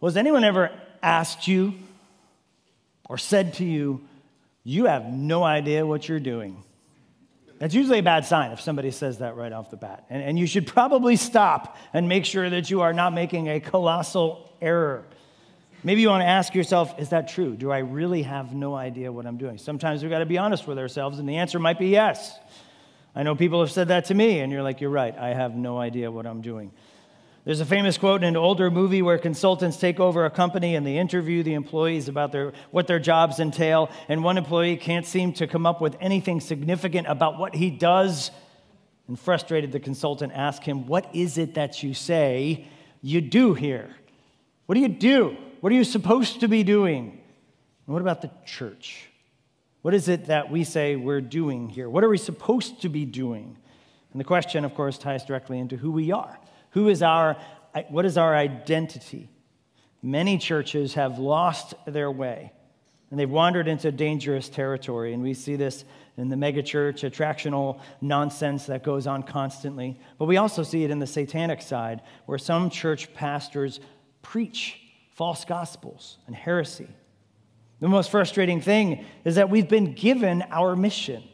Was anyone ever asked you or said to you, You have no idea what you're doing? That's usually a bad sign if somebody says that right off the bat. And, and you should probably stop and make sure that you are not making a colossal error. Maybe you want to ask yourself, is that true? Do I really have no idea what I'm doing? Sometimes we've got to be honest with ourselves, and the answer might be yes. I know people have said that to me, and you're like, you're right, I have no idea what I'm doing. There's a famous quote in an older movie where consultants take over a company and they interview the employees about their, what their jobs entail, and one employee can't seem to come up with anything significant about what he does. And frustrated, the consultant asks him, What is it that you say you do here? What do you do? What are you supposed to be doing? And what about the church? What is it that we say we're doing here? What are we supposed to be doing? And the question, of course, ties directly into who we are. Who is our, what is our identity? Many churches have lost their way and they've wandered into dangerous territory. And we see this in the megachurch, attractional nonsense that goes on constantly. But we also see it in the satanic side, where some church pastors preach false gospels and heresy. The most frustrating thing is that we've been given our mission.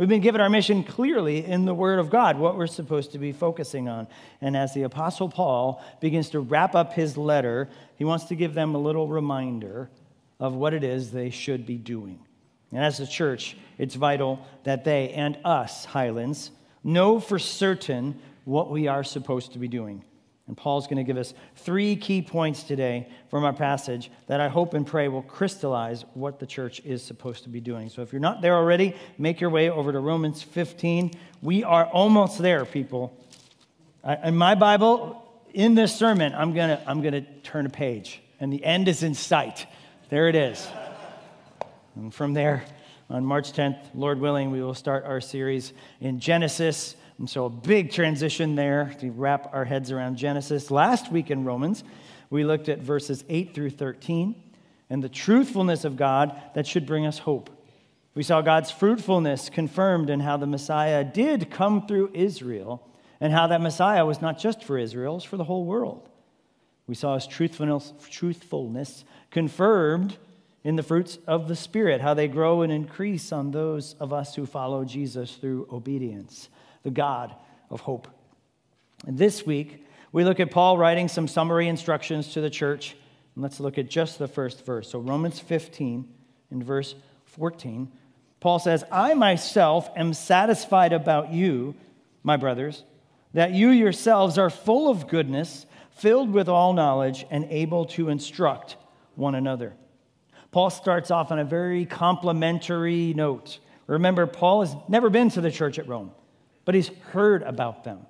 We've been given our mission clearly in the Word of God, what we're supposed to be focusing on. And as the Apostle Paul begins to wrap up his letter, he wants to give them a little reminder of what it is they should be doing. And as a church, it's vital that they and us, Highlands, know for certain what we are supposed to be doing. And Paul's going to give us three key points today from our passage that I hope and pray will crystallize what the church is supposed to be doing. So if you're not there already, make your way over to Romans 15. We are almost there, people. In my Bible, in this sermon, I'm going to I'm going to turn a page, and the end is in sight. There it is. And from there, on March 10th, Lord willing, we will start our series in Genesis and so, a big transition there to wrap our heads around Genesis. Last week in Romans, we looked at verses 8 through 13 and the truthfulness of God that should bring us hope. We saw God's fruitfulness confirmed in how the Messiah did come through Israel and how that Messiah was not just for Israel, it was for the whole world. We saw his truthfulness, truthfulness confirmed in the fruits of the Spirit, how they grow and increase on those of us who follow Jesus through obedience the God of hope. And this week, we look at Paul writing some summary instructions to the church. And let's look at just the first verse. So, Romans 15, in verse 14, Paul says, I myself am satisfied about you, my brothers, that you yourselves are full of goodness, filled with all knowledge, and able to instruct one another. Paul starts off on a very complimentary note. Remember, Paul has never been to the church at Rome but he's heard about them.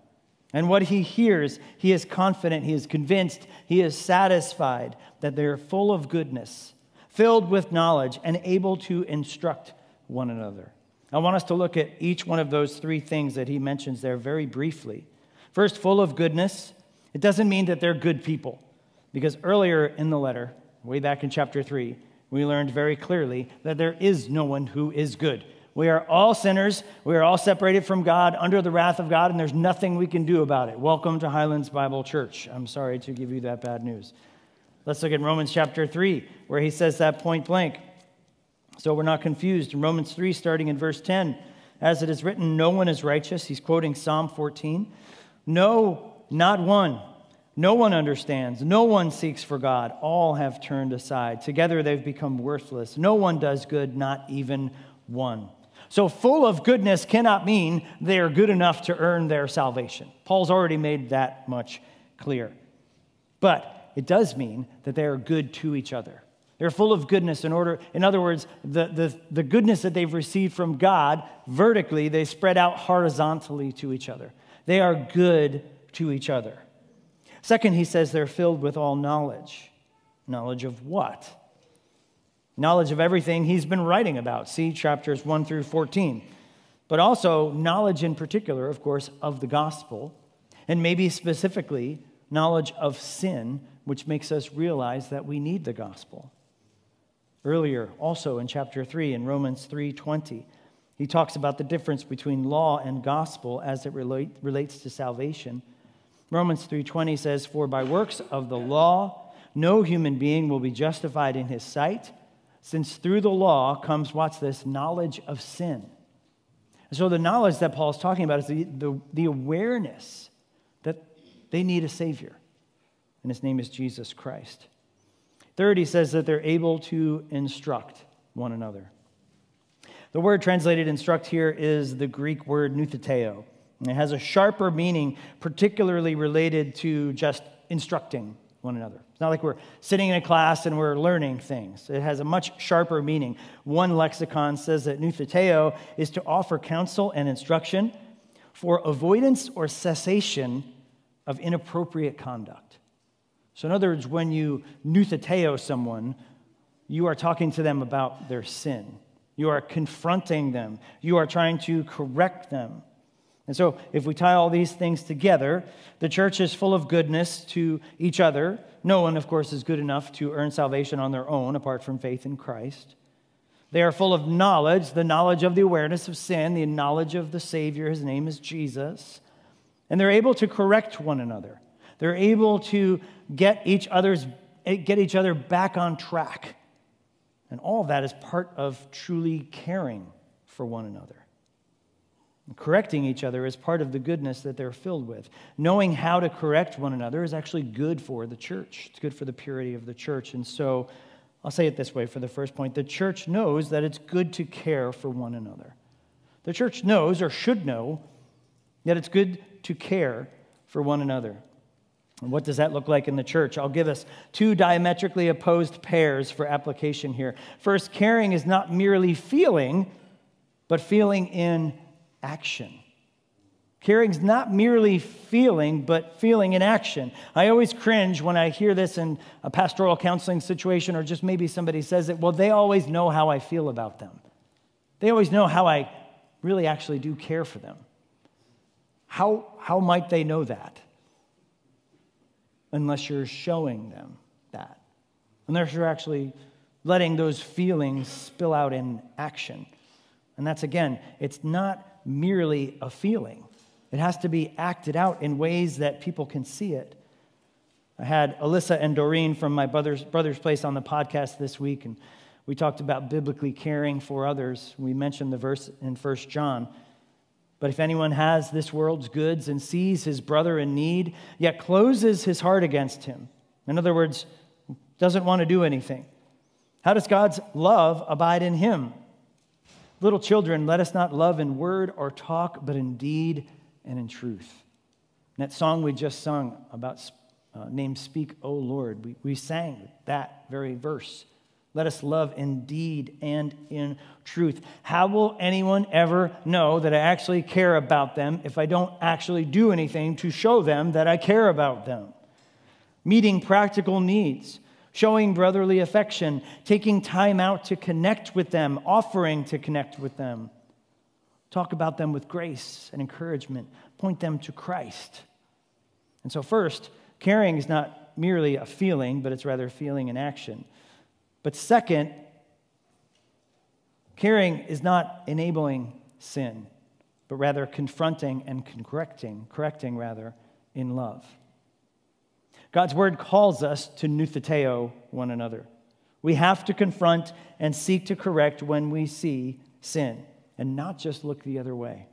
And what he hears, he is confident, he is convinced, he is satisfied that they're full of goodness, filled with knowledge, and able to instruct one another. I want us to look at each one of those three things that he mentions there very briefly. First, full of goodness. It doesn't mean that they're good people, because earlier in the letter, way back in chapter 3, we learned very clearly that there is no one who is good. We are all sinners. We are all separated from God under the wrath of God, and there's nothing we can do about it. Welcome to Highlands Bible Church. I'm sorry to give you that bad news. Let's look at Romans chapter 3, where he says that point blank. So we're not confused. In Romans 3, starting in verse 10, as it is written, No one is righteous. He's quoting Psalm 14. No, not one. No one understands. No one seeks for God. All have turned aside. Together they've become worthless. No one does good, not even one. So, full of goodness cannot mean they are good enough to earn their salvation. Paul's already made that much clear. But it does mean that they are good to each other. They're full of goodness in order, in other words, the, the, the goodness that they've received from God vertically, they spread out horizontally to each other. They are good to each other. Second, he says they're filled with all knowledge. Knowledge of what? Knowledge of everything he's been writing about. See chapters 1 through 14. But also, knowledge in particular, of course, of the gospel, and maybe specifically, knowledge of sin, which makes us realize that we need the gospel. Earlier, also in chapter 3, in Romans 3:20, he talks about the difference between law and gospel as it relate, relates to salvation. Romans 3:20 says, "For by works of the law no human being will be justified in his sight, since through the law comes, what's this, knowledge of sin. And so the knowledge that Paul is talking about is the, the, the awareness that they need a Savior, and his name is Jesus Christ. Third, he says that they're able to instruct one another. The word translated instruct here is the Greek word noutheteo. It has a sharper meaning, particularly related to just instructing one another. It's not like we're sitting in a class and we're learning things. It has a much sharper meaning. One lexicon says that noutheteo is to offer counsel and instruction for avoidance or cessation of inappropriate conduct. So, in other words, when you noutheteo someone, you are talking to them about their sin. You are confronting them. You are trying to correct them. And so, if we tie all these things together, the church is full of goodness to each other. No one, of course, is good enough to earn salvation on their own apart from faith in Christ. They are full of knowledge, the knowledge of the awareness of sin, the knowledge of the Savior. His name is Jesus. And they're able to correct one another. They're able to get each other's get each other back on track. And all that is part of truly caring for one another. Correcting each other is part of the goodness that they're filled with. Knowing how to correct one another is actually good for the church. It's good for the purity of the church. And so I'll say it this way for the first point the church knows that it's good to care for one another. The church knows, or should know, that it's good to care for one another. And what does that look like in the church? I'll give us two diametrically opposed pairs for application here. First, caring is not merely feeling, but feeling in action. Caring's not merely feeling, but feeling in action. I always cringe when I hear this in a pastoral counseling situation, or just maybe somebody says it. Well, they always know how I feel about them. They always know how I really actually do care for them. How, how might they know that? Unless you're showing them that. Unless you're actually letting those feelings spill out in action. And that's again, it's not merely a feeling, it has to be acted out in ways that people can see it. I had Alyssa and Doreen from my brother's, brother's place on the podcast this week, and we talked about biblically caring for others. We mentioned the verse in 1 John. But if anyone has this world's goods and sees his brother in need, yet closes his heart against him, in other words, doesn't want to do anything, how does God's love abide in him? Little children, let us not love in word or talk, but in deed and in truth. And that song we just sung about uh, named Speak, O Lord, we, we sang that very verse. Let us love in deed and in truth. How will anyone ever know that I actually care about them if I don't actually do anything to show them that I care about them? Meeting practical needs showing brotherly affection, taking time out to connect with them, offering to connect with them. Talk about them with grace and encouragement, point them to Christ. And so, first, caring is not merely a feeling, but it's rather feeling in action. But second, caring is not enabling sin, but rather confronting and correcting, correcting rather, in love. God's word calls us to noutheteo one another. We have to confront and seek to correct when we see sin and not just look the other way.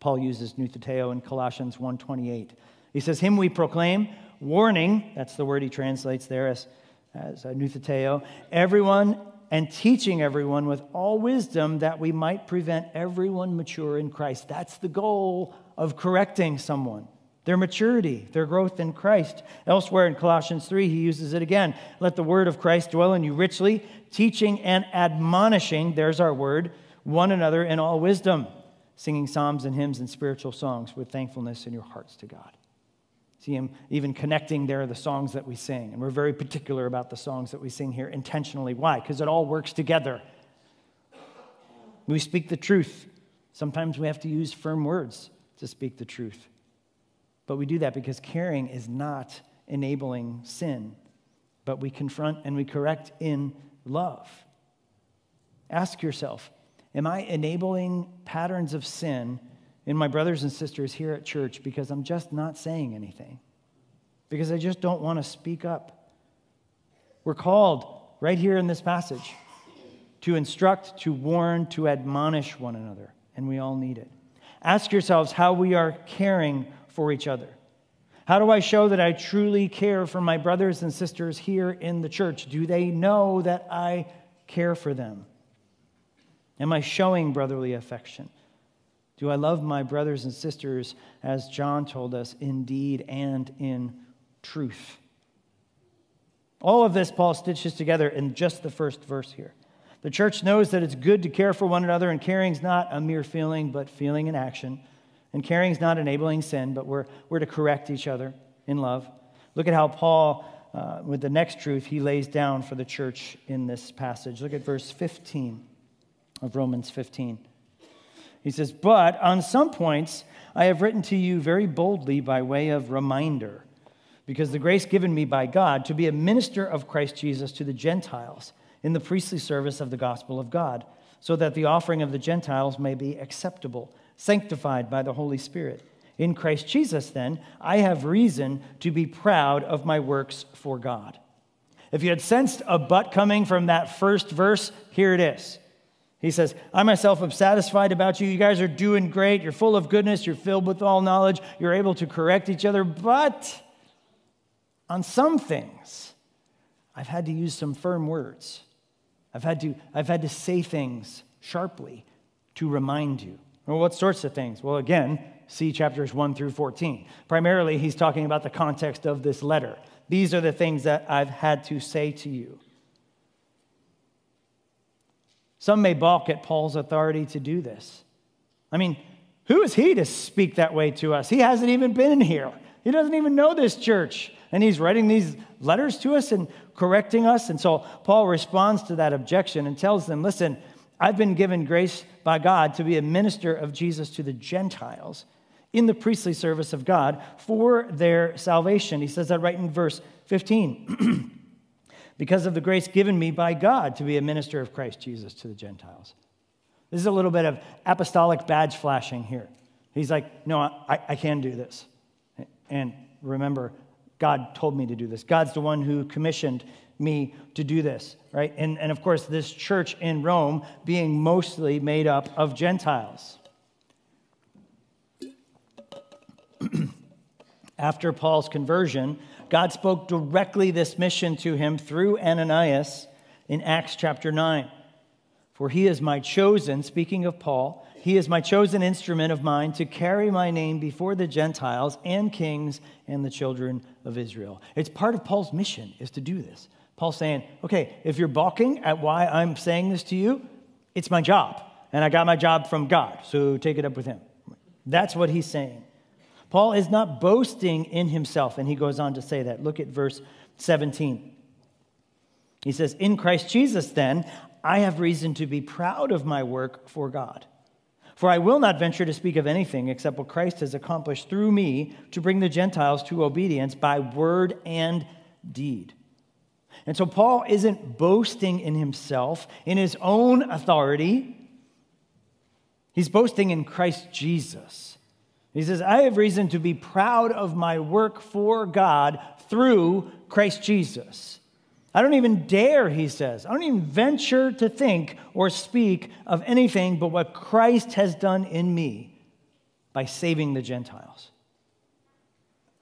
Paul uses noutheteo in Colossians 1:28. He says, "Him we proclaim, warning, that's the word he translates there as, as noutheteo, everyone and teaching everyone with all wisdom that we might prevent everyone mature in Christ." That's the goal of correcting someone their maturity, their growth in Christ. Elsewhere in Colossians 3, he uses it again. Let the word of Christ dwell in you richly, teaching and admonishing, there's our word, one another in all wisdom, singing psalms and hymns and spiritual songs with thankfulness in your hearts to God. See him even connecting there the songs that we sing. And we're very particular about the songs that we sing here intentionally. Why? Because it all works together. We speak the truth. Sometimes we have to use firm words to speak the truth. But we do that because caring is not enabling sin, but we confront and we correct in love. Ask yourself Am I enabling patterns of sin in my brothers and sisters here at church because I'm just not saying anything? Because I just don't want to speak up? We're called right here in this passage to instruct, to warn, to admonish one another, and we all need it. Ask yourselves how we are caring for each other. How do I show that I truly care for my brothers and sisters here in the church? Do they know that I care for them? Am I showing brotherly affection? Do I love my brothers and sisters, as John told us, in deed and in truth? All of this Paul stitches together in just the first verse here. The church knows that it's good to care for one another, and caring is not a mere feeling, but feeling and action. And caring is not enabling sin, but we're, we're to correct each other in love. Look at how Paul, uh, with the next truth, he lays down for the church in this passage. Look at verse 15 of Romans 15. He says, But on some points I have written to you very boldly by way of reminder, because the grace given me by God to be a minister of Christ Jesus to the Gentiles in the priestly service of the gospel of God, so that the offering of the Gentiles may be acceptable, sanctified by the Holy Spirit. In Christ Jesus, then, I have reason to be proud of my works for God. If you had sensed a but coming from that first verse, here it is. He says, I myself am satisfied about you. You guys are doing great. You're full of goodness. You're filled with all knowledge. You're able to correct each other. But on some things, I've had to use some firm words. I've had to, I've had to say things sharply to remind you. Well, what sorts of things? Well, again, see chapters 1 through 14. Primarily, he's talking about the context of this letter. These are the things that I've had to say to you. Some may balk at Paul's authority to do this. I mean, who is he to speak that way to us? He hasn't even been here. He doesn't even know this church. And he's writing these letters to us and correcting us. And so Paul responds to that objection and tells them listen, I've been given grace by God to be a minister of Jesus to the Gentiles in the priestly service of God for their salvation. He says that right in verse 15. because of the grace given me by God to be a minister of Christ Jesus to the Gentiles. This is a little bit of apostolic badge flashing here. He's like, No, I, I can do this. And remember, God told me to do this. God's the one who commissioned me to do this, right? And, and of course, this church in Rome being mostly made up of Gentiles. After Paul's conversion, God spoke directly this mission to him through Ananias in Acts chapter 9. For he is my chosen, speaking of Paul, he is my chosen instrument of mine to carry my name before the Gentiles and kings and the children of Israel. It's part of Paul's mission is to do this. Paul's saying, okay, if you're balking at why I'm saying this to you, it's my job. And I got my job from God, so take it up with him. That's what he's saying. Paul is not boasting in himself, and he goes on to say that. Look at verse 17. He says, In Christ Jesus, then, I have reason to be proud of my work for God. For I will not venture to speak of anything except what Christ has accomplished through me to bring the Gentiles to obedience by word and deed. And so Paul isn't boasting in himself, in his own authority. He's boasting in Christ Jesus. He says, I have reason to be proud of my work for God through Christ Jesus. I don't even dare, he says. I don't even venture to think or speak of anything but what Christ has done in me by saving the Gentiles.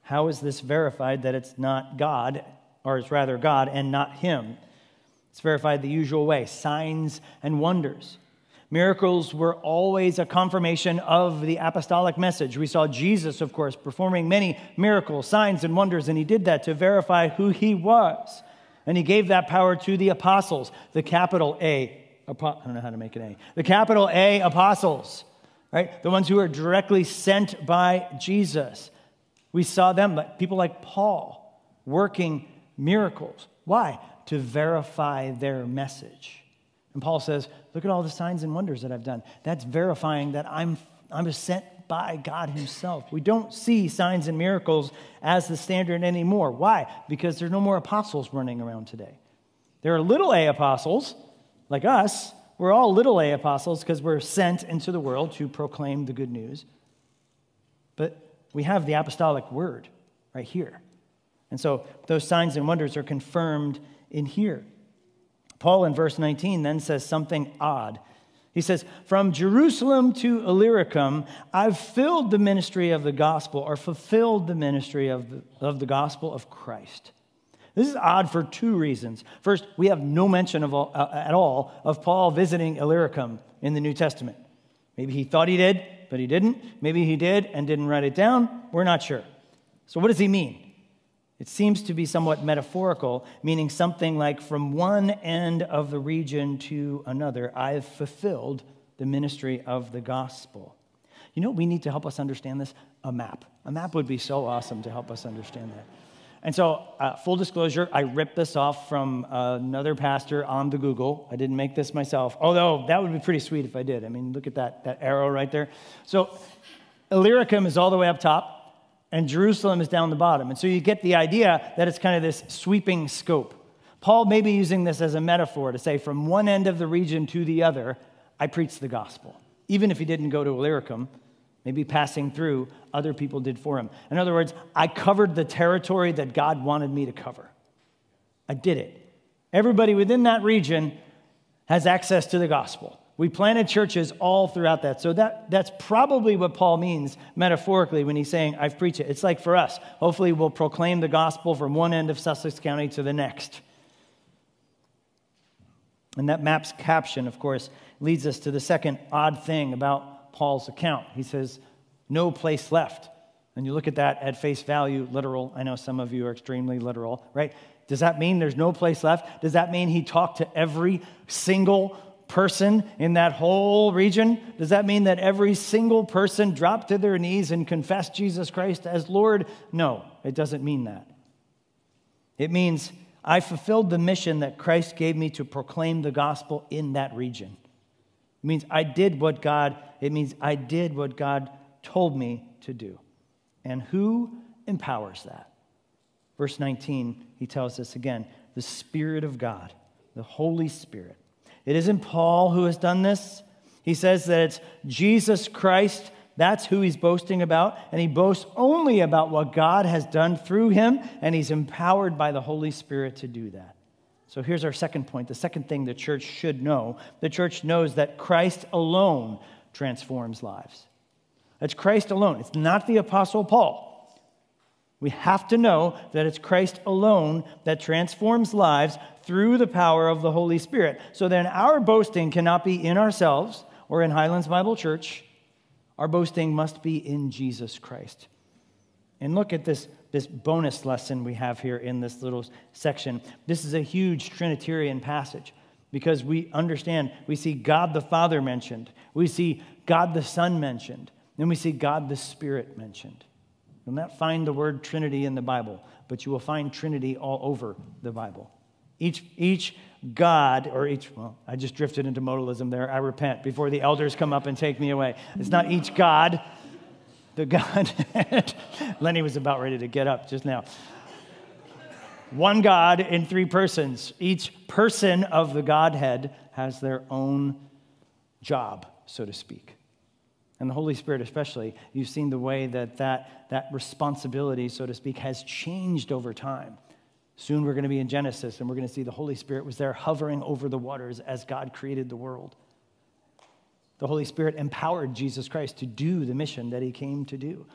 How is this verified that it's not God, or it's rather God and not Him? It's verified the usual way signs and wonders. Miracles were always a confirmation of the apostolic message. We saw Jesus, of course, performing many miracles, signs, and wonders, and he did that to verify who he was. And he gave that power to the apostles, the capital A. I don't know how to make an A. The capital A apostles, right? The ones who are directly sent by Jesus. We saw them, people like Paul, working miracles. Why? To verify their message. And Paul says, Look at all the signs and wonders that I've done. That's verifying that I'm, I'm sent by God Himself. We don't see signs and miracles as the standard anymore. Why? Because there are no more apostles running around today. There are little a apostles, like us. We're all little a apostles because we're sent into the world to proclaim the good news. But we have the apostolic word right here. And so those signs and wonders are confirmed in here. Paul in verse 19 then says something odd. He says, From Jerusalem to Illyricum, I've filled the ministry of the gospel or fulfilled the ministry of the, of the gospel of Christ. This is odd for two reasons. First, we have no mention of all, uh, at all of Paul visiting Illyricum in the New Testament. Maybe he thought he did, but he didn't. Maybe he did and didn't write it down. We're not sure. So, what does he mean? It seems to be somewhat metaphorical, meaning something like from one end of the region to another, I've fulfilled the ministry of the gospel. You know we need to help us understand this? A map. A map would be so awesome to help us understand that. And so, uh, full disclosure, I ripped this off from another pastor on the Google. I didn't make this myself, although that would be pretty sweet if I did. I mean, look at that, that arrow right there. So, Illyricum is all the way up top and Jerusalem is down the bottom. And so you get the idea that it's kind of this sweeping scope. Paul may be using this as a metaphor to say, from one end of the region to the other, I preach the gospel. Even if he didn't go to Illyricum, maybe passing through, other people did for him. In other words, I covered the territory that God wanted me to cover. I did it. Everybody within that region has access to the gospel. We planted churches all throughout that. So that, that's probably what Paul means metaphorically when he's saying, I've preached it. It's like for us. Hopefully, we'll proclaim the gospel from one end of Sussex County to the next. And that map's caption, of course, leads us to the second odd thing about Paul's account. He says, No place left. And you look at that at face value, literal. I know some of you are extremely literal, right? Does that mean there's no place left? Does that mean he talked to every single person in that whole region? Does that mean that every single person dropped to their knees and confessed Jesus Christ as Lord? No, it doesn't mean that. It means I fulfilled the mission that Christ gave me to proclaim the gospel in that region. It means I did what God, it means I did what God told me to do. And who empowers that? Verse 19, he tells us again the Spirit of God, the Holy Spirit. It isn't Paul who has done this. He says that it's Jesus Christ. That's who he's boasting about. And he boasts only about what God has done through him, and he's empowered by the Holy Spirit to do that. So here's our second point the second thing the church should know the church knows that Christ alone transforms lives. It's Christ alone, it's not the Apostle Paul. We have to know that it's Christ alone that transforms lives through the power of the Holy Spirit. So then our boasting cannot be in ourselves or in Highlands Bible Church. Our boasting must be in Jesus Christ. And look at this, this bonus lesson we have here in this little section. This is a huge Trinitarian passage because we understand, we see God the Father mentioned, we see God the Son mentioned, and we see God the Spirit mentioned. You'll not find the word Trinity in the Bible, but you will find Trinity all over the Bible. Each, each God, or each, well, I just drifted into modalism there. I repent before the elders come up and take me away. It's not each God, the God. Lenny was about ready to get up just now. One God in three persons. Each person of the Godhead has their own job, so to speak and the Holy Spirit especially, you've seen the way that that, that responsibility, so to speak, has changed over time. Soon we're going to be in Genesis and we're going to see the Holy Spirit was there hovering over the waters as God created the world. The Holy Spirit empowered Jesus Christ to do the mission that he came to do.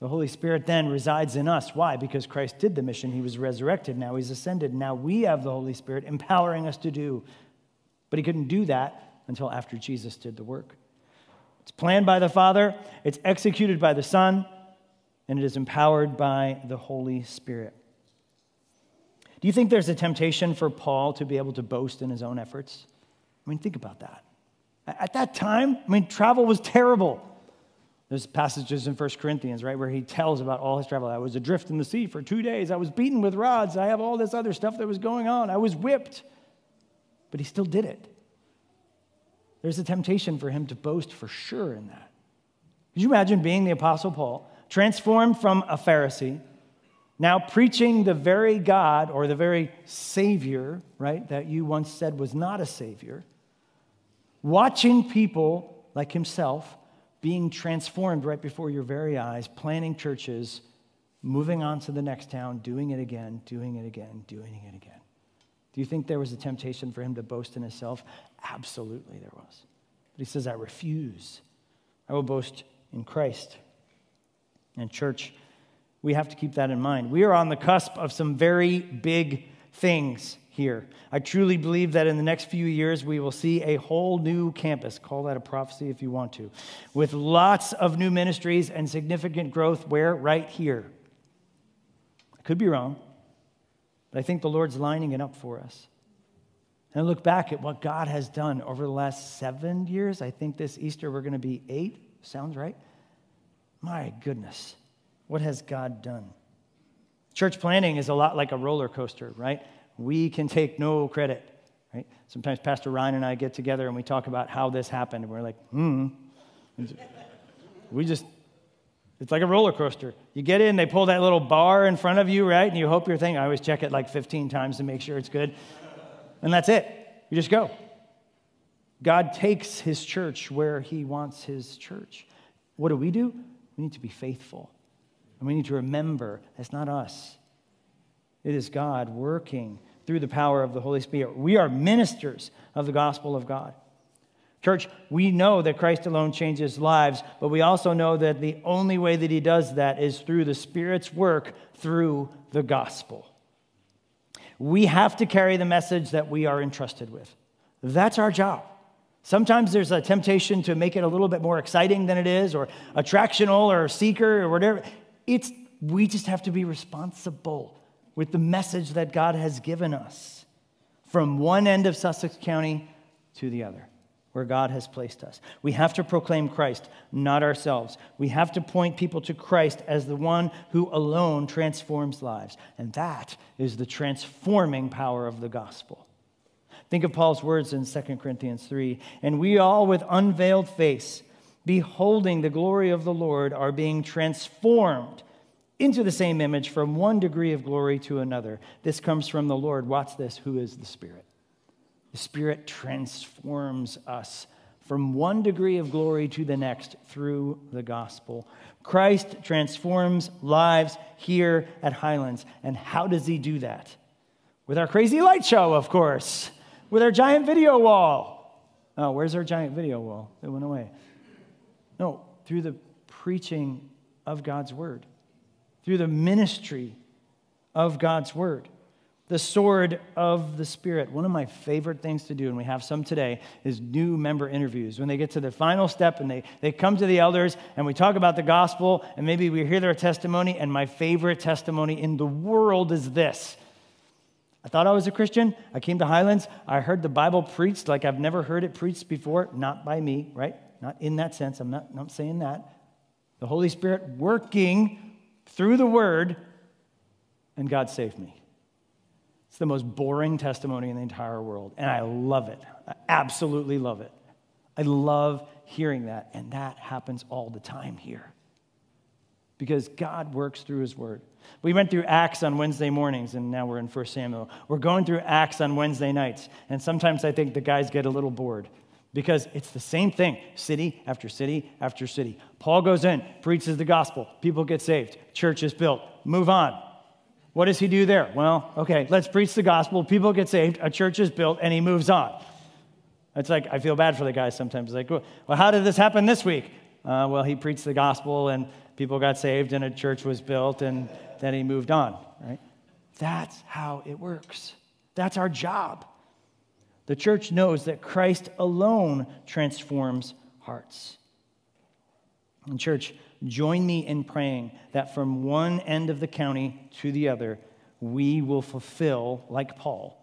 The Holy Spirit then resides in us. Why? Because Christ did the mission. He was resurrected. Now he's ascended. Now we have the Holy Spirit empowering us to do. But he couldn't do that until after Jesus did the work. It's planned by the Father, it's executed by the Son, and it is empowered by the Holy Spirit. Do you think there's a temptation for Paul to be able to boast in his own efforts? I mean, think about that. At that time, I mean, travel was terrible. There's passages in 1 Corinthians, right, where he tells about all his travel. I was adrift in the sea for two days. I was beaten with rods. I have all this other stuff that was going on. I was whipped. But he still did it. There's a temptation for him to boast for sure in that. Could you imagine being the Apostle Paul, transformed from a Pharisee, now preaching the very God or the very Savior, right, that you once said was not a Savior, watching people like himself being transformed right before your very eyes, planning churches, moving on to the next town, doing it again, doing it again, doing it again. Do you think there was a temptation for him to boast in himself? Absolutely, there was. But he says, I refuse. I will boast in Christ. And, church, we have to keep that in mind. We are on the cusp of some very big things here. I truly believe that in the next few years, we will see a whole new campus. Call that a prophecy if you want to, with lots of new ministries and significant growth. Where? Right here. I could be wrong, but I think the Lord's lining it up for us. And I look back at what God has done over the last seven years. I think this Easter we're going to be eight. Sounds right? My goodness, what has God done? Church planning is a lot like a roller coaster, right? We can take no credit, right? Sometimes Pastor Ryan and I get together and we talk about how this happened, and we're like, hmm. We just, it's like a roller coaster. You get in, they pull that little bar in front of you, right? And you hope your thing, I always check it like 15 times to make sure it's good. And that's it. You just go. God takes his church where he wants his church. What do we do? We need to be faithful. And we need to remember it's not us, it is God working through the power of the Holy Spirit. We are ministers of the gospel of God. Church, we know that Christ alone changes lives, but we also know that the only way that he does that is through the Spirit's work through the gospel. We have to carry the message that we are entrusted with. That's our job. Sometimes there's a temptation to make it a little bit more exciting than it is, or attractional, or seeker, or whatever. It's, we just have to be responsible with the message that God has given us from one end of Sussex County to the other, where God has placed us. We have to proclaim Christ, not ourselves. We have to point people to Christ as the one who alone transforms lives. And that is the transforming power of the gospel. Think of Paul's words in 2 Corinthians 3 and we all with unveiled face, beholding the glory of the Lord, are being transformed into the same image from one degree of glory to another. This comes from the Lord. Watch this, who is the Spirit. The Spirit transforms us from one degree of glory to the next through the gospel. Christ transforms lives here at Highlands. And how does he do that? With our crazy light show, of course with our giant video wall. Oh, where's our giant video wall? It went away. No, through the preaching of God's word, through the ministry of God's word, the sword of the Spirit. One of my favorite things to do, and we have some today, is new member interviews. When they get to the final step and they, they come to the elders and we talk about the gospel, and maybe we hear their testimony, and my favorite testimony in the world is this I thought I was a Christian. I came to Highlands. I heard the Bible preached like I've never heard it preached before, not by me, right? Not in that sense. I'm not, not saying that. The Holy Spirit working through the Word, and God saved me. It's the most boring testimony in the entire world, and I love it. I absolutely love it. I love hearing that, and that happens all the time here because God works through His Word. We went through Acts on Wednesday mornings, and now we're in 1 Samuel. We're going through Acts on Wednesday nights, and sometimes I think the guys get a little bored because it's the same thing city after city after city. Paul goes in, preaches the gospel, people get saved, church is built, move on. What does he do there? Well, okay, let's preach the gospel, people get saved, a church is built, and he moves on. It's like, I feel bad for the guy sometimes. Like, well, how did this happen this week? Uh, well, he preached the gospel, and people got saved, and a church was built, and then he moved on, right? That's how it works. That's our job. The church knows that Christ alone transforms hearts. And, church, join me in praying that from one end of the county to the other, we will fulfill, like Paul,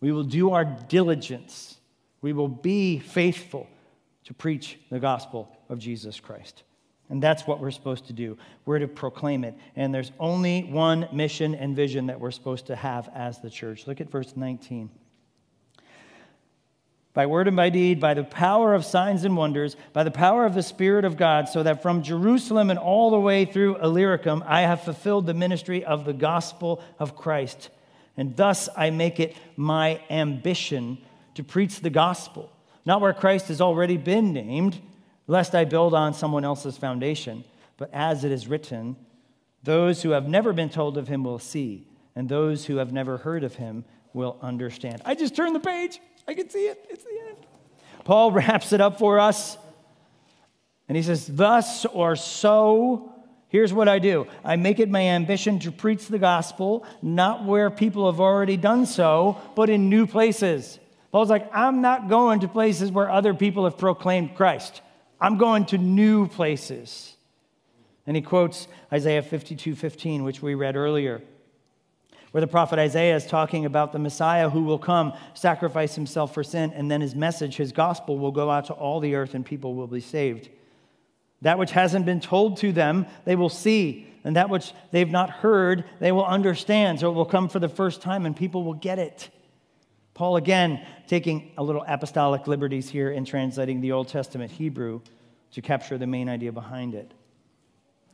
we will do our diligence, we will be faithful to preach the gospel of Jesus Christ. And that's what we're supposed to do. We're to proclaim it. And there's only one mission and vision that we're supposed to have as the church. Look at verse 19. By word and by deed, by the power of signs and wonders, by the power of the Spirit of God, so that from Jerusalem and all the way through Illyricum, I have fulfilled the ministry of the gospel of Christ. And thus I make it my ambition to preach the gospel, not where Christ has already been named lest I build on someone else's foundation. But as it is written, those who have never been told of him will see, and those who have never heard of him will understand. I just turned the page. I can see it. It's the end. Paul wraps it up for us. And he says, Thus or so, here's what I do I make it my ambition to preach the gospel, not where people have already done so, but in new places. Paul's like, I'm not going to places where other people have proclaimed Christ. I'm going to new places. And he quotes Isaiah 52 15, which we read earlier, where the prophet Isaiah is talking about the Messiah who will come, sacrifice himself for sin, and then his message, his gospel, will go out to all the earth and people will be saved. That which hasn't been told to them, they will see. And that which they've not heard, they will understand. So it will come for the first time and people will get it. Paul, again, taking a little apostolic liberties here in translating the Old Testament Hebrew to capture the main idea behind it.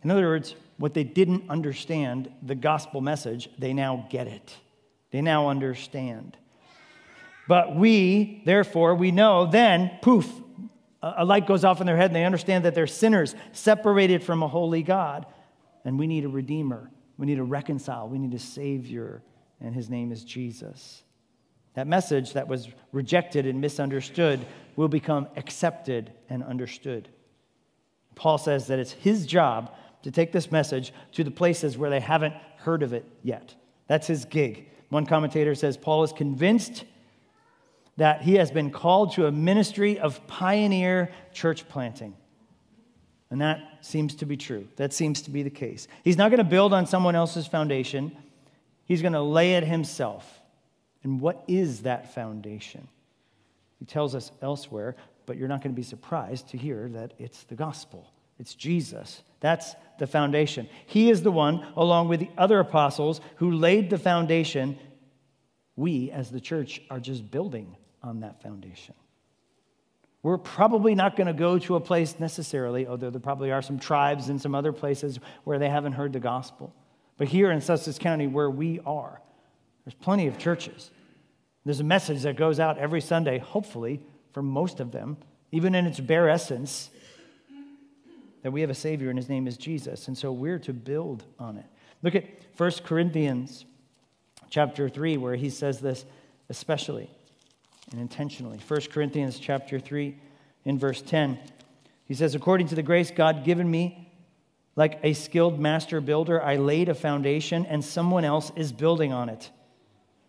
In other words, what they didn't understand, the gospel message, they now get it. They now understand. But we, therefore, we know then, poof, a light goes off in their head and they understand that they're sinners separated from a holy God. And we need a redeemer. We need a reconcile. We need a savior. And his name is Jesus. That message that was rejected and misunderstood will become accepted and understood. Paul says that it's his job to take this message to the places where they haven't heard of it yet. That's his gig. One commentator says Paul is convinced that he has been called to a ministry of pioneer church planting. And that seems to be true. That seems to be the case. He's not going to build on someone else's foundation, he's going to lay it himself. And what is that foundation? He tells us elsewhere, but you're not going to be surprised to hear that it's the gospel. It's Jesus. That's the foundation. He is the one, along with the other apostles, who laid the foundation. We, as the church, are just building on that foundation. We're probably not going to go to a place necessarily, although there probably are some tribes and some other places where they haven't heard the gospel. But here in Sussex County, where we are, there's plenty of churches. There's a message that goes out every Sunday, hopefully, for most of them, even in its bare essence, that we have a Savior and his name is Jesus. And so we're to build on it. Look at 1 Corinthians chapter 3, where he says this especially and intentionally. 1 Corinthians chapter 3, in verse 10, he says, According to the grace God given me, like a skilled master builder, I laid a foundation, and someone else is building on it.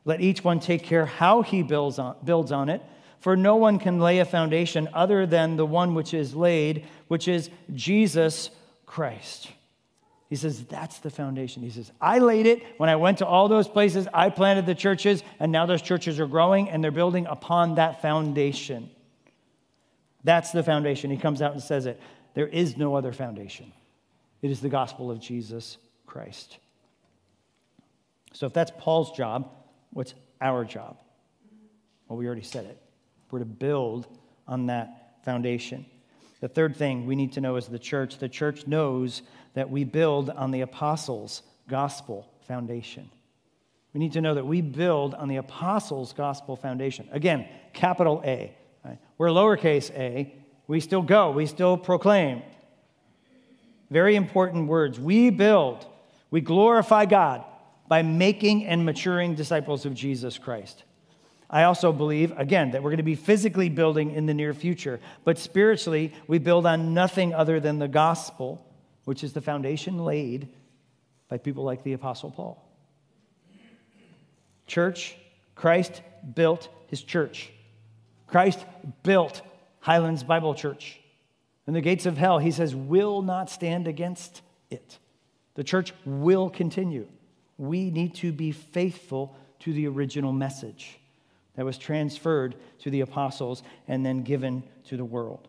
Let each one take care how he builds on, builds on it, for no one can lay a foundation other than the one which is laid, which is Jesus Christ. He says, That's the foundation. He says, I laid it when I went to all those places. I planted the churches, and now those churches are growing and they're building upon that foundation. That's the foundation. He comes out and says it. There is no other foundation, it is the gospel of Jesus Christ. So if that's Paul's job, what's our job? Well, we already said it. We're to build on that foundation. The third thing we need to know is the church. The church knows that we build on the apostles' gospel foundation. We need to know that we build on the apostles' gospel foundation. Again, capital A. Right? We're lowercase a. We still go, we still proclaim. Very important words. We build, we glorify God by making and maturing disciples of Jesus Christ. I also believe, again, that we're going to be physically building in the near future, but spiritually, we build on nothing other than the gospel, which is the foundation laid by people like the Apostle Paul. Church, Christ built his church. Christ built Highlands Bible Church. And the gates of hell, he says, will not stand against it. The church will continue. We need to be faithful to the original message that was transferred to the apostles and then given to the world.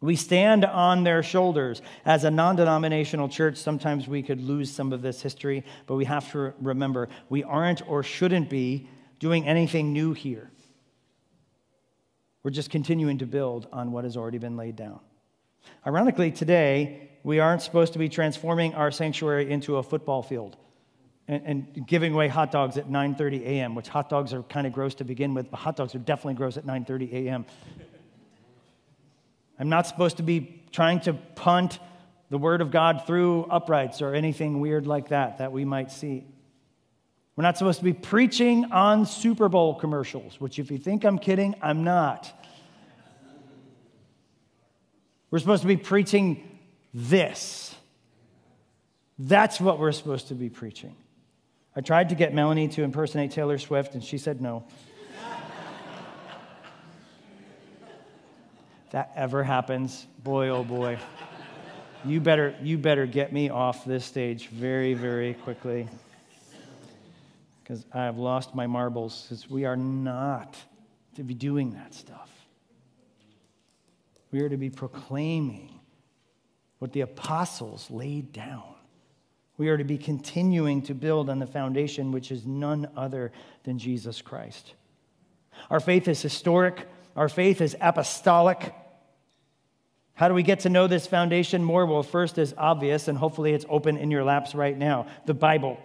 We stand on their shoulders. As a non denominational church, sometimes we could lose some of this history, but we have to remember we aren't or shouldn't be doing anything new here. We're just continuing to build on what has already been laid down. Ironically, today, we aren't supposed to be transforming our sanctuary into a football field and, and giving away hot dogs at 9.30 a.m., which hot dogs are kind of gross to begin with, but hot dogs are definitely gross at 9.30 a.m. I'm not supposed to be trying to punt the word of God through uprights or anything weird like that that we might see. We're not supposed to be preaching on Super Bowl commercials, which, if you think I'm kidding, I'm not. We're supposed to be preaching this. That's what we're supposed to be preaching. I tried to get Melanie to impersonate Taylor Swift, and she said no. that ever happens, boy, oh boy, you better, you better get me off this stage very, very quickly because I have lost my marbles, because we are not to be doing that stuff. We are to be proclaiming what the apostles laid down. We are to be continuing to build on the foundation, which is none other than Jesus Christ. Our faith is historic, our faith is apostolic. How do we get to know this foundation more? Well, first is obvious, and hopefully it's open in your laps right now the Bible.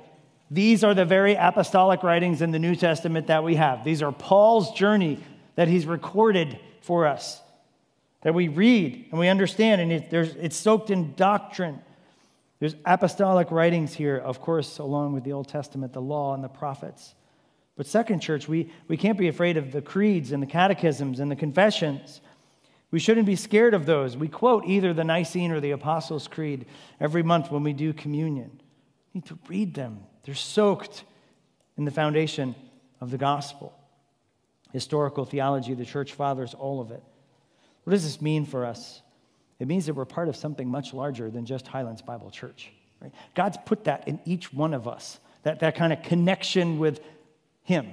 These are the very apostolic writings in the New Testament that we have. These are Paul's journey that he's recorded for us, that we read and we understand, and it, it's soaked in doctrine. There's apostolic writings here, of course, along with the Old Testament, the law, and the prophets. But, second, church, we, we can't be afraid of the creeds and the catechisms and the confessions. We shouldn't be scared of those. We quote either the Nicene or the Apostles' Creed every month when we do communion. We need to read them, they're soaked in the foundation of the gospel. Historical theology, the church fathers, all of it. What does this mean for us? It means that we're part of something much larger than just Highlands Bible Church. Right? God's put that in each one of us, that, that kind of connection with Him,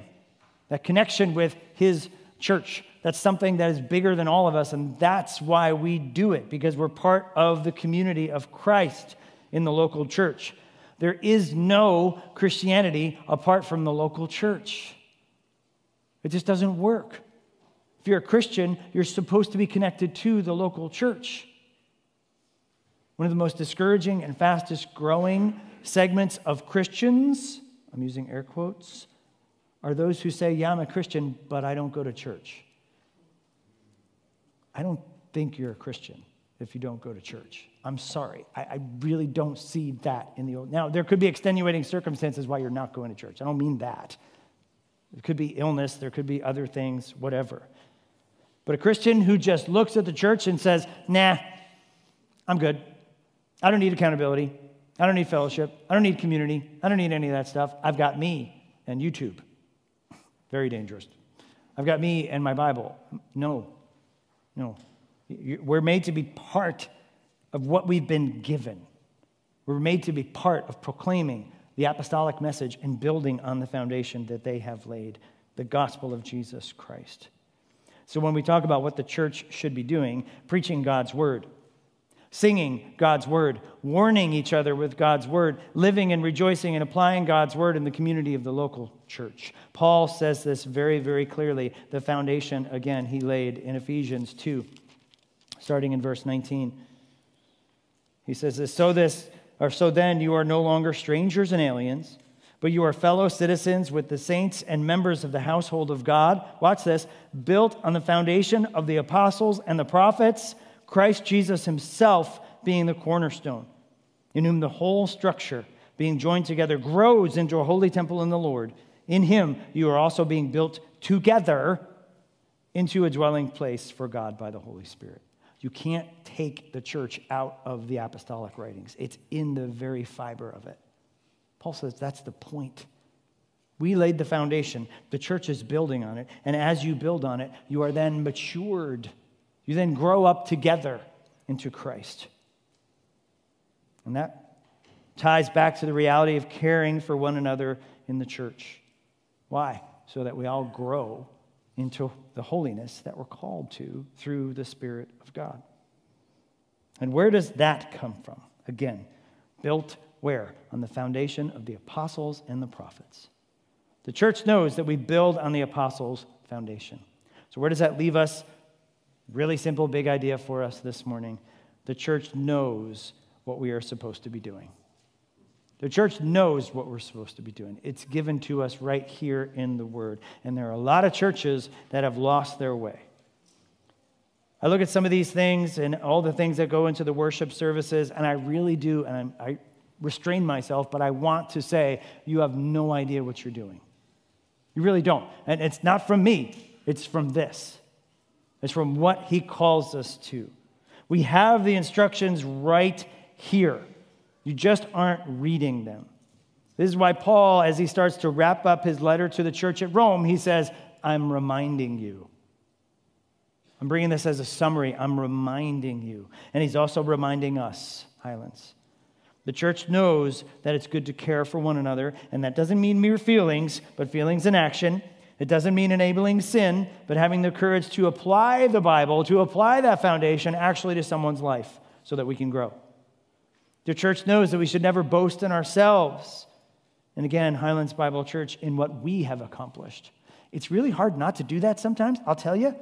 that connection with His church. That's something that is bigger than all of us, and that's why we do it, because we're part of the community of Christ in the local church. There is no Christianity apart from the local church. It just doesn't work. If you're a Christian, you're supposed to be connected to the local church. One of the most discouraging and fastest growing segments of Christians, I'm using air quotes, are those who say, Yeah, I'm a Christian, but I don't go to church. I don't think you're a Christian if you don't go to church. I'm sorry. I, I, really don't see that in the old. Now, there could be extenuating circumstances why you're not going to church. I don't mean that. There could be illness, there could be other things, whatever. But a Christian who just looks at the church and says, nah, I'm good. I don't need accountability. I don't need fellowship. I don't need community. I don't need any of that stuff. I've got me and YouTube. Very dangerous. I've got me and my Bible. No, no. We're made to be part of what we've been given. We're made to be part of proclaiming the apostolic message and building on the foundation that they have laid the gospel of Jesus Christ. So, when we talk about what the church should be doing, preaching God's word, singing God's word, warning each other with God's word, living and rejoicing and applying God's word in the community of the local church. Paul says this very, very clearly. The foundation, again, he laid in Ephesians 2 starting in verse 19. He says this, so this or so then you are no longer strangers and aliens, but you are fellow citizens with the saints and members of the household of God. Watch this, built on the foundation of the apostles and the prophets, Christ Jesus himself being the cornerstone, in whom the whole structure being joined together grows into a holy temple in the Lord. In him you are also being built together into a dwelling place for God by the Holy Spirit. You can't take the church out of the apostolic writings, it's in the very fiber of it. Paul says that's the point. We laid the foundation, the church is building on it, and as you build on it, you are then matured. You then grow up together into Christ. And that ties back to the reality of caring for one another in the church. Why? So that we all grow into the holiness that we're called to through the Spirit of God. And where does that come from? Again, built where? On the foundation of the apostles and the prophets. The church knows that we build on the apostles' foundation. So, where does that leave us? Really simple, big idea for us this morning. The church knows what we are supposed to be doing. The church knows what we're supposed to be doing. It's given to us right here in the Word. And there are a lot of churches that have lost their way. I look at some of these things and all the things that go into the worship services, and I really do, and I'm, i restrain myself, but I want to say, you have no idea what you're doing. You really don't. And it's not from me, it's from this. It's from what he calls us to. We have the instructions right here. You just aren't reading them. This is why Paul, as he starts to wrap up his letter to the church at Rome, he says, I'm reminding you. I'm bringing this as a summary. I'm reminding you. And he's also reminding us, Highlands. The church knows that it's good to care for one another, and that doesn't mean mere feelings, but feelings in action. It doesn't mean enabling sin, but having the courage to apply the Bible, to apply that foundation actually to someone's life so that we can grow. The church knows that we should never boast in ourselves. And again, Highlands Bible Church, in what we have accomplished. It's really hard not to do that sometimes, I'll tell you,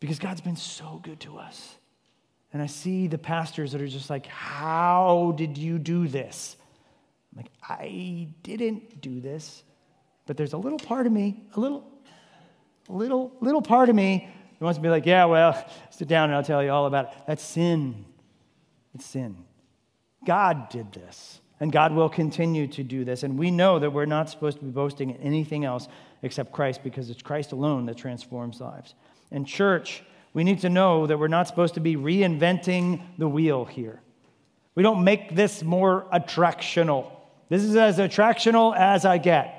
because God's been so good to us. And I see the pastors that are just like, How did you do this? I'm like, I didn't do this. But there's a little part of me, a little, a little, little part of me that wants to be like, Yeah, well, sit down and I'll tell you all about it. That's sin. It's sin. God did this. And God will continue to do this. And we know that we're not supposed to be boasting in anything else except Christ because it's Christ alone that transforms lives. And, church, we need to know that we're not supposed to be reinventing the wheel here. We don't make this more attractional. This is as attractional as I get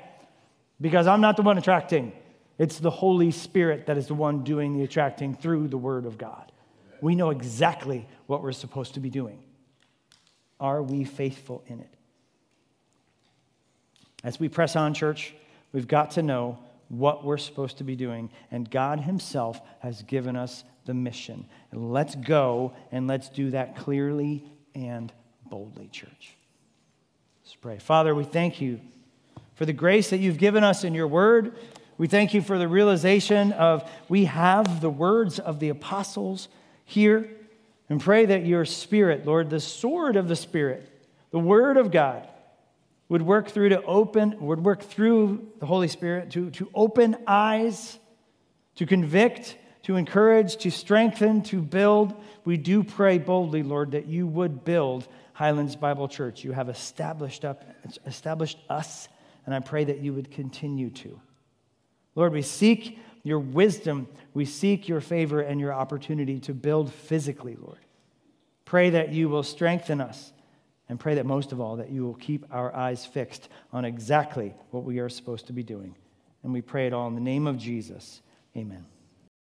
because I'm not the one attracting. It's the Holy Spirit that is the one doing the attracting through the Word of God. We know exactly what we're supposed to be doing. Are we faithful in it? As we press on, church, we've got to know what we're supposed to be doing. And God Himself has given us the mission. Let's go and let's do that clearly and boldly, church. Let's pray. Father, we thank you for the grace that you've given us in your word. We thank you for the realization of we have the words of the apostles here. And pray that your spirit, Lord, the sword of the Spirit, the word of God, would work through to open, would work through the Holy Spirit to, to open eyes, to convict, to encourage, to strengthen, to build. We do pray boldly, Lord, that you would build Highlands Bible Church. You have established up established us, and I pray that you would continue to. Lord, we seek your wisdom, we seek your favor and your opportunity to build physically, Lord. Pray that you will strengthen us and pray that most of all, that you will keep our eyes fixed on exactly what we are supposed to be doing. And we pray it all in the name of Jesus. Amen.